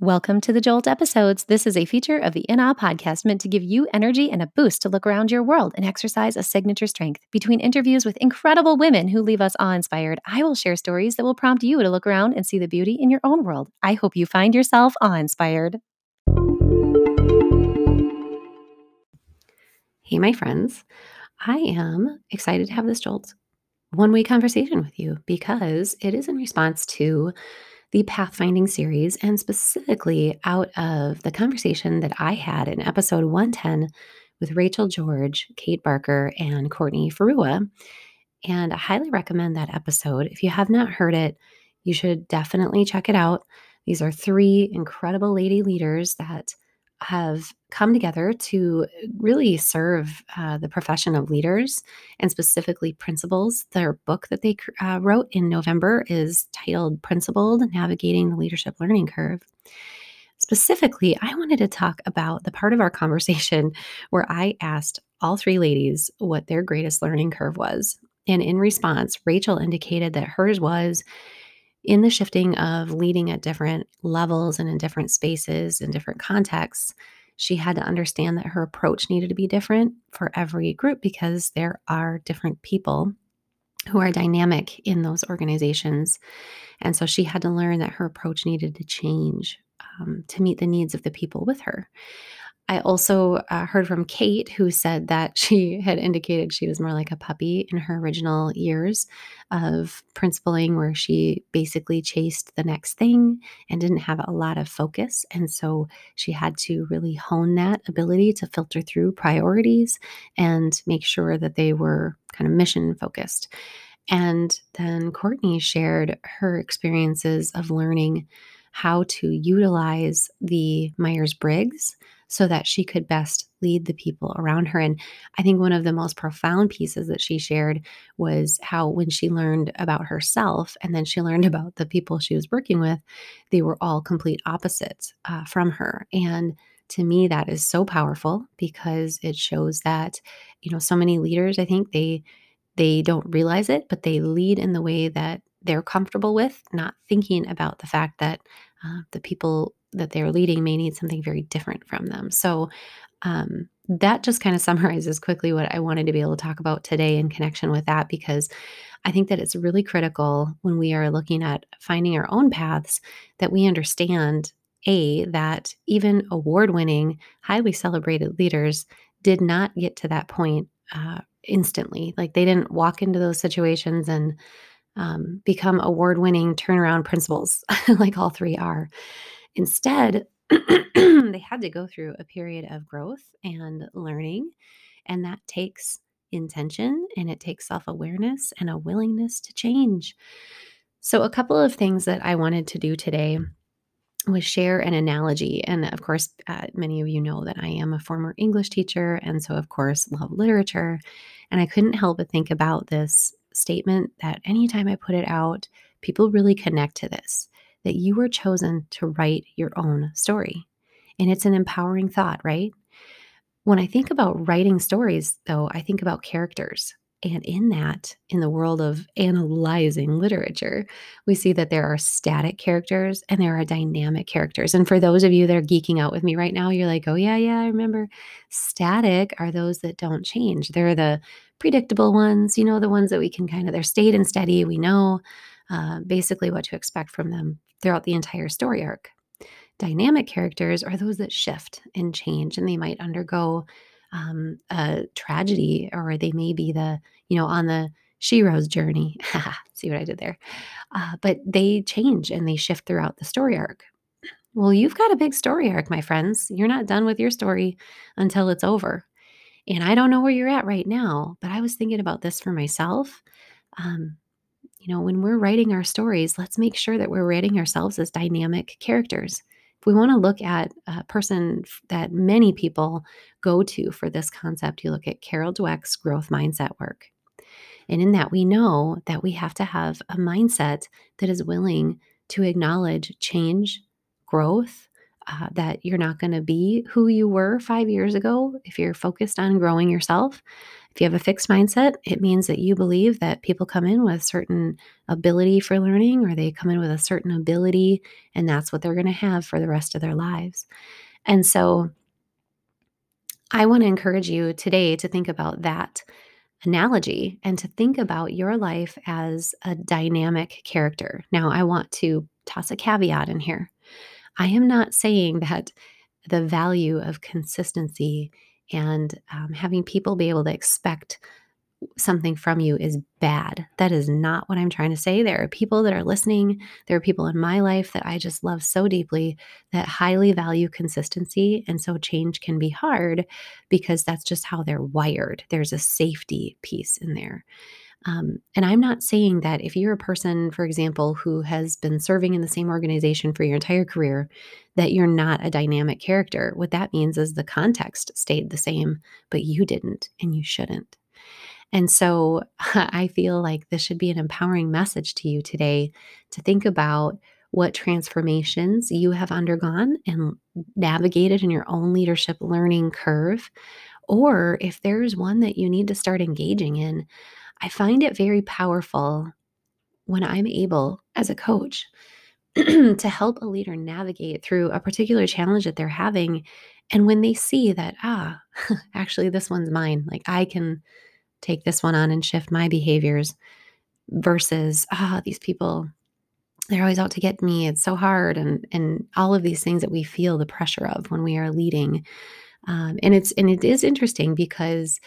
Welcome to the Jolt episodes. This is a feature of the In Awe podcast meant to give you energy and a boost to look around your world and exercise a signature strength. Between interviews with incredible women who leave us awe inspired, I will share stories that will prompt you to look around and see the beauty in your own world. I hope you find yourself awe inspired. Hey, my friends. I am excited to have this Jolt one way conversation with you because it is in response to the Pathfinding series, and specifically out of the conversation that I had in episode 110 with Rachel George, Kate Barker, and Courtney Farua. And I highly recommend that episode. If you have not heard it, you should definitely check it out. These are three incredible lady leaders that have come together to really serve uh, the profession of leaders and specifically principals. Their book that they uh, wrote in November is titled Principled Navigating the Leadership Learning Curve. Specifically, I wanted to talk about the part of our conversation where I asked all three ladies what their greatest learning curve was. And in response, Rachel indicated that hers was in the shifting of leading at different levels and in different spaces and different contexts, she had to understand that her approach needed to be different for every group because there are different people who are dynamic in those organizations. And so she had to learn that her approach needed to change um, to meet the needs of the people with her. I also uh, heard from Kate, who said that she had indicated she was more like a puppy in her original years of principling, where she basically chased the next thing and didn't have a lot of focus. And so she had to really hone that ability to filter through priorities and make sure that they were kind of mission focused. And then Courtney shared her experiences of learning how to utilize the Myers Briggs so that she could best lead the people around her. And I think one of the most profound pieces that she shared was how, when she learned about herself and then she learned about the people she was working with, they were all complete opposites uh, from her. And to me, that is so powerful because it shows that, you know, so many leaders, I think they, they don't realize it, but they lead in the way that they're comfortable with, not thinking about the fact that uh, the people that they're leading may need something very different from them. So, um, that just kind of summarizes quickly what I wanted to be able to talk about today in connection with that, because I think that it's really critical when we are looking at finding our own paths that we understand A, that even award winning, highly celebrated leaders did not get to that point uh, instantly. Like they didn't walk into those situations and um, become award winning turnaround principals like all three are. Instead, they had to go through a period of growth and learning, and that takes intention and it takes self awareness and a willingness to change. So, a couple of things that I wanted to do today was share an analogy. And of course, uh, many of you know that I am a former English teacher, and so, of course, love literature. And I couldn't help but think about this statement that anytime I put it out, people really connect to this that you were chosen to write your own story. And it's an empowering thought, right? When I think about writing stories, though, I think about characters. And in that, in the world of analyzing literature, we see that there are static characters and there are dynamic characters. And for those of you that are geeking out with me right now, you're like, oh, yeah, yeah, I remember. Static are those that don't change. They're the predictable ones, you know, the ones that we can kind of, they're staid and steady. We know uh, basically what to expect from them throughout the entire story arc. Dynamic characters are those that shift and change, and they might undergo um, a tragedy, or they may be the, you know, on the hero's journey. See what I did there? Uh, but they change and they shift throughout the story arc. Well, you've got a big story arc, my friends. You're not done with your story until it's over. And I don't know where you're at right now, but I was thinking about this for myself. Um, you know, when we're writing our stories, let's make sure that we're writing ourselves as dynamic characters. If we want to look at a person that many people go to for this concept, you look at Carol Dweck's growth mindset work. And in that, we know that we have to have a mindset that is willing to acknowledge change, growth, uh, that you're not going to be who you were five years ago if you're focused on growing yourself. If you have a fixed mindset, it means that you believe that people come in with certain ability for learning or they come in with a certain ability and that's what they're going to have for the rest of their lives. And so I want to encourage you today to think about that analogy and to think about your life as a dynamic character. Now, I want to toss a caveat in here. I am not saying that the value of consistency and um, having people be able to expect something from you is bad. That is not what I'm trying to say. There are people that are listening. There are people in my life that I just love so deeply that highly value consistency. And so change can be hard because that's just how they're wired. There's a safety piece in there. Um, and I'm not saying that if you're a person, for example, who has been serving in the same organization for your entire career, that you're not a dynamic character. What that means is the context stayed the same, but you didn't and you shouldn't. And so I feel like this should be an empowering message to you today to think about what transformations you have undergone and navigated in your own leadership learning curve, or if there's one that you need to start engaging in. I find it very powerful when I'm able, as a coach, to help a leader navigate through a particular challenge that they're having. And when they see that, ah, actually, this one's mine, like I can take this one on and shift my behaviors versus ah these people they're always out to get me it's so hard and and all of these things that we feel the pressure of when we are leading um, and it's and it is interesting because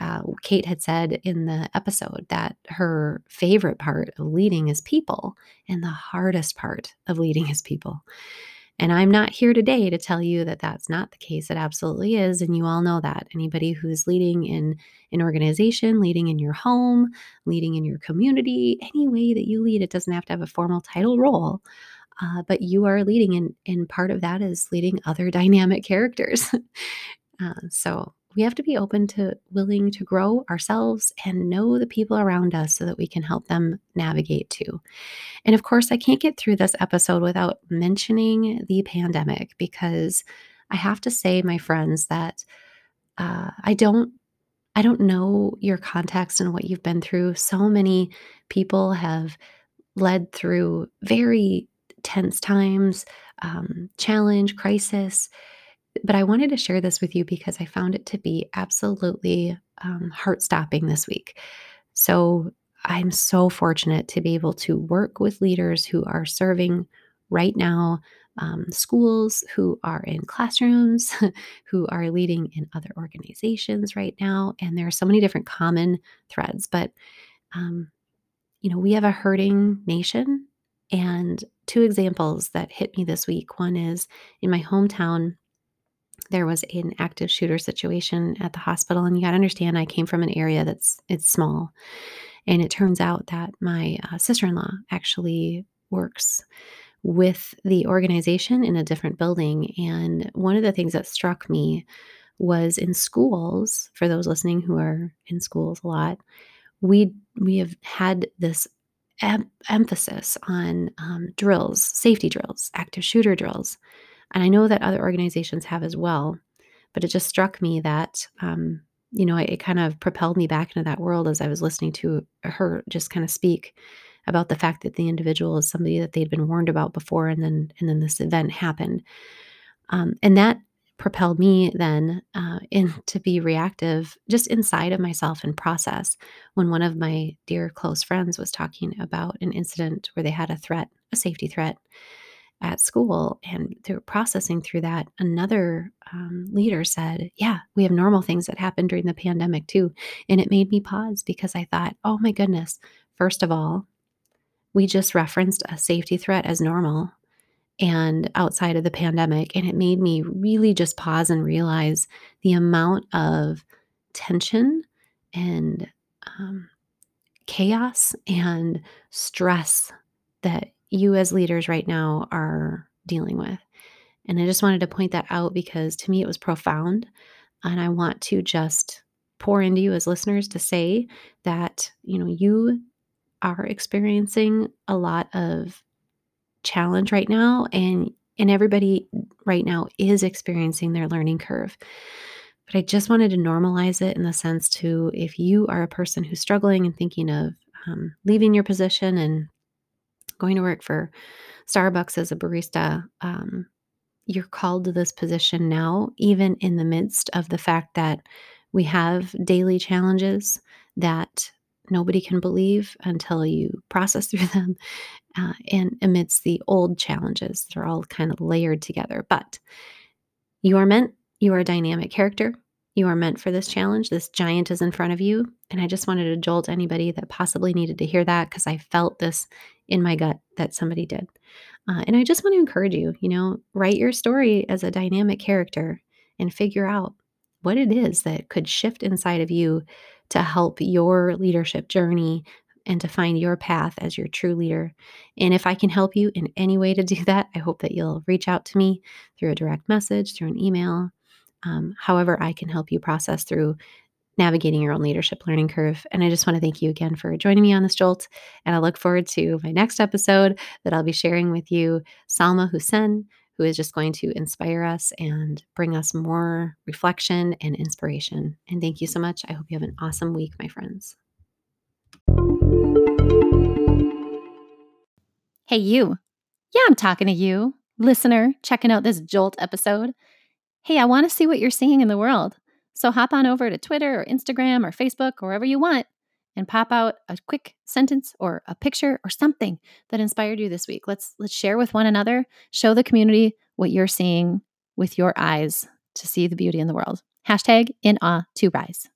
uh, Kate had said in the episode that her favorite part of leading is people, and the hardest part of leading is people. And I'm not here today to tell you that that's not the case. It absolutely is. And you all know that. Anybody who's leading in an organization, leading in your home, leading in your community, any way that you lead, it doesn't have to have a formal title role. Uh, but you are leading, and, and part of that is leading other dynamic characters. uh, so we have to be open to willing to grow ourselves and know the people around us so that we can help them navigate too. And of course, I can't get through this episode without mentioning the pandemic because I have to say, my friends, that uh, I don't. I don't know your context and what you've been through. So many people have led through very tense times, um, challenge, crisis, but I wanted to share this with you because I found it to be absolutely um, heart stopping this week. So I'm so fortunate to be able to work with leaders who are serving right now, um, schools who are in classrooms, who are leading in other organizations right now. And there are so many different common threads. But, um, you know, we have a hurting nation. And two examples that hit me this week one is in my hometown there was an active shooter situation at the hospital and you got to understand i came from an area that's it's small. And it turns out that my uh, sister-in-law actually works with the organization in a different building and one of the things that struck me was in schools for those listening who are in schools a lot we we have had this em- emphasis on um, drills safety drills active shooter drills and I know that other organizations have as well. But it just struck me that, um, you know, it, it kind of propelled me back into that world as I was listening to her just kind of speak about the fact that the individual is somebody that they'd been warned about before, and then and then this event happened, um, and that propelled me then uh, in to be reactive just inside of myself and process when one of my dear close friends was talking about an incident where they had a threat a safety threat at school and through processing through that another um, leader said yeah we have normal things that happened during the pandemic too. And it made me pause because i thought oh my goodness. First of all we just referenced a safety threat as normal and outside of the pandemic and it made me really just pause and realize the amount of tension and um, chaos and stress that you as leaders right now are dealing with. And I just wanted to point that out because to me it was profound. And I want to just pour into you as listeners to say that, you know, you are experiencing a lot of challenge right now and and everybody right now is experiencing their learning curve. But I just wanted to normalize it in the sense to if you are a person who's struggling and thinking of um, leaving your position and going to work for Starbucks as a barista, um, you're called to this position now, even in the midst of the fact that we have daily challenges that nobody can believe until you process through them, uh, and amidst the old challenges. They're all kind of layered together. But you are meant, you are a dynamic character. You are meant for this challenge. This giant is in front of you. And I just wanted to jolt anybody that possibly needed to hear that because I felt this in my gut that somebody did. Uh, and I just want to encourage you, you know, write your story as a dynamic character and figure out what it is that could shift inside of you to help your leadership journey and to find your path as your true leader. And if I can help you in any way to do that, I hope that you'll reach out to me through a direct message, through an email, um, however, I can help you process through navigating your own leadership learning curve. And I just want to thank you again for joining me on this jolt. And I look forward to my next episode that I'll be sharing with you Salma Hussein, who is just going to inspire us and bring us more reflection and inspiration. And thank you so much. I hope you have an awesome week, my friends. Hey, you. Yeah, I'm talking to you, listener, checking out this Jolt episode. Hey, I want to see what you're seeing in the world. So hop on over to Twitter or Instagram or Facebook or wherever you want and pop out a quick sentence or a picture or something that inspired you this week. Let's let's share with one another, show the community what you're seeing with your eyes to see the beauty in the world. Hashtag in awe to rise.